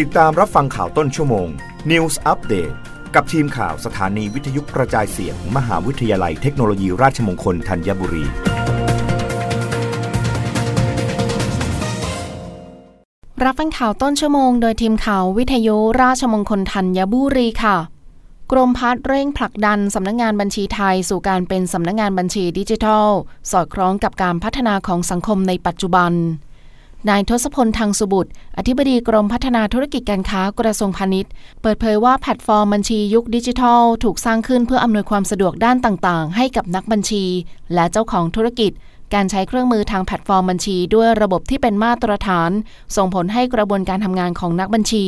ติดตามรับฟังข่าวต้นชั่วโมง News Update กับทีมข่าวสถานีวิทยุกระจายเสียงมมหาวิทยาลัยเทคโนโลยีราชมงคลธัญบุรี รับฟังข่าวต้นชั่วโมงโดยทีมข่าววิทยุราชมงคลธัญบุรีค่ะ กรมพัฒน์เร่งผลักดันสำนักงงานบัญชีไทย สู่การเป็นสำนักงงานบัญชีดิจิทัล สอดคล้องกับการพัฒนาของสังคมในปัจจุบัน นายทศพลทางสุบุตร อธิบดีกรมพัฒนาธุรกิจการค้ากระทรวงพาณิชย์ เปิดเผยว่าแพลตฟอร์มบัญชียุคดิจิทัล ถูกสร้างขึ้นเพื่ออำนวยความสะดวกด้านต่างๆ ให้กับนักบัญชี และเจ้าของธุรกิจ การใช้เครื่องมือทางแพลตฟอร์มบัญชี ด้วยระบบที่เป็นมาตรฐาน ส่งผลให้กระบวนการทำงานของนักบัญชี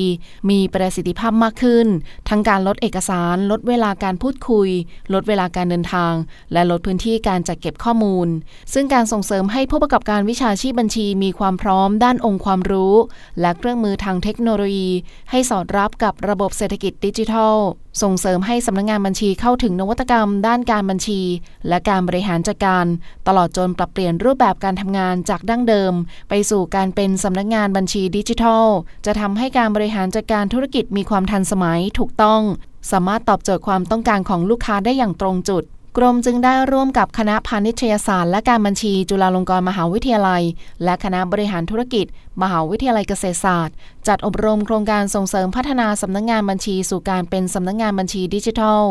มีประสิทธิภาพมากขึ้น ทั้งการลดเอกสาร ลดเวลาการพูดคุย ลดเวลาการเดินทาง และลดพื้นที่การจัดเก็บข้อมูล ซึ่งการส่งเสริมให้ผู้ประกอบการวิชาชีพบัญชี มีความพร้อมด้านองค์ความรู้ และเครื่องมือทางเทคโนโลยี ให้สอดรับกับระบบเศรษฐกิจดิจิทัล ส่งเสริมให้สำนักงงานบัญชีเข้าถึงนวัตกรรม ด้านการบัญชี และการบริหารจัดการ ตลอดจนปรับเปลี่ยนรูปแบบการทำงานจากดั้งเดิม ไปสู่การเป็นสำนักงานบัญชีดิจิทัล จะทำให้การบริหารจัดการธุรกิจมีความทันสมัยถูกต้อง สามารถตอบโจทย์ความต้องการของลูกค้าได้อย่างตรงจุด กรมจึงได้ร่วมกับคณะพาณิชยศาสตร์และการบัญชีจุฬาลงกรณ์มหาวิทยาลัย และคณะบริหารธุรกิจ มหาวิทยาลัยเกษตรศาสตร์ จัดอบรมโครงการส่งเสริมพัฒนาสำนักงงานบัญชีสู่การเป็นสำนักงงานบัญชีดิจิทัล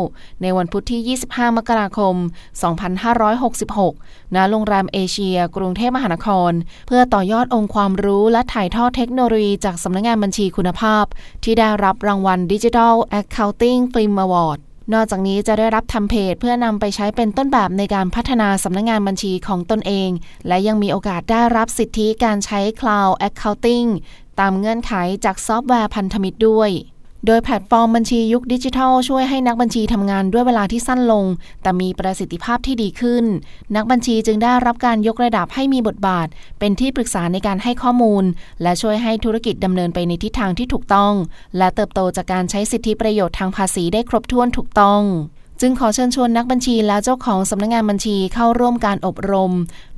ในวันพุธที่ 25 มกราคม 2566 ณ โรงแรมเอเชีย กรุงเทพมหานคร เพื่อต่อยอดองค์ความรู้และถ่ายทอดเทคโนโลยีจากสำนักงงานบัญชีคุณภาพ ที่ได้รับรางวัล Digital Accounting Film Award นอกจากนี้จะได้รับ template เพื่อนำไปใช้เป็นต้นแบบในการพัฒนาสำนักงานบัญชีของตนเอง และยังมีโอกาสได้รับสิทธิการใช้ Cloud Accounting ตามเงื่อนไขจากซอฟต์แวร์พันธมิตรด้วย โดยแพลตฟอร์มบัญชียุคดิจิทัล ช่วยให้นักบัญชีทำงานด้วยเวลาที่สั้นลง แต่มีประสิทธิภาพที่ดีขึ้น นักบัญชีจึงได้รับการยกระดับให้มีบทบาท เป็นที่ปรึกษาในการให้ข้อมูล และช่วยให้ธุรกิจดำเนินไปในทิศทางที่ถูกต้อง และเติบโตจากการใช้สิทธิประโยชน์ทางภาษีได้ครบถ้วนถูกต้องจึงขอเชิญชวนนักบัญชีและเจ้าของสำนักงงานบัญชีเข้าร่วมการอบรม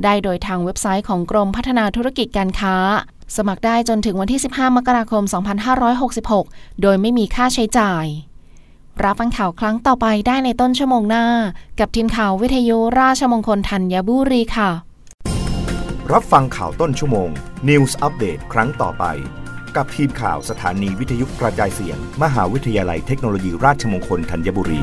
ได้โดยทางเว็บไซต์ของกรมพัฒนาธุรกิจการค้า สมัครได้จนถึงวันที่ 15 มกราคม 2566 โดยไม่มีค่าใช้จ่าย รับฟังข่าวครั้งต่อไปได้ในต้นชั่วโมงหน้า กับทีมข่าววิทยุราชมงคลธัญบุรีค่ะ รับฟังข่าวต้นชั่วโมง News Update ครั้งต่อไป กับทีมข่าวสถานีวิทยุกระจายเสียง มหาวิทยาลัยเทคโนโลยีราชมงคลธัญบุรี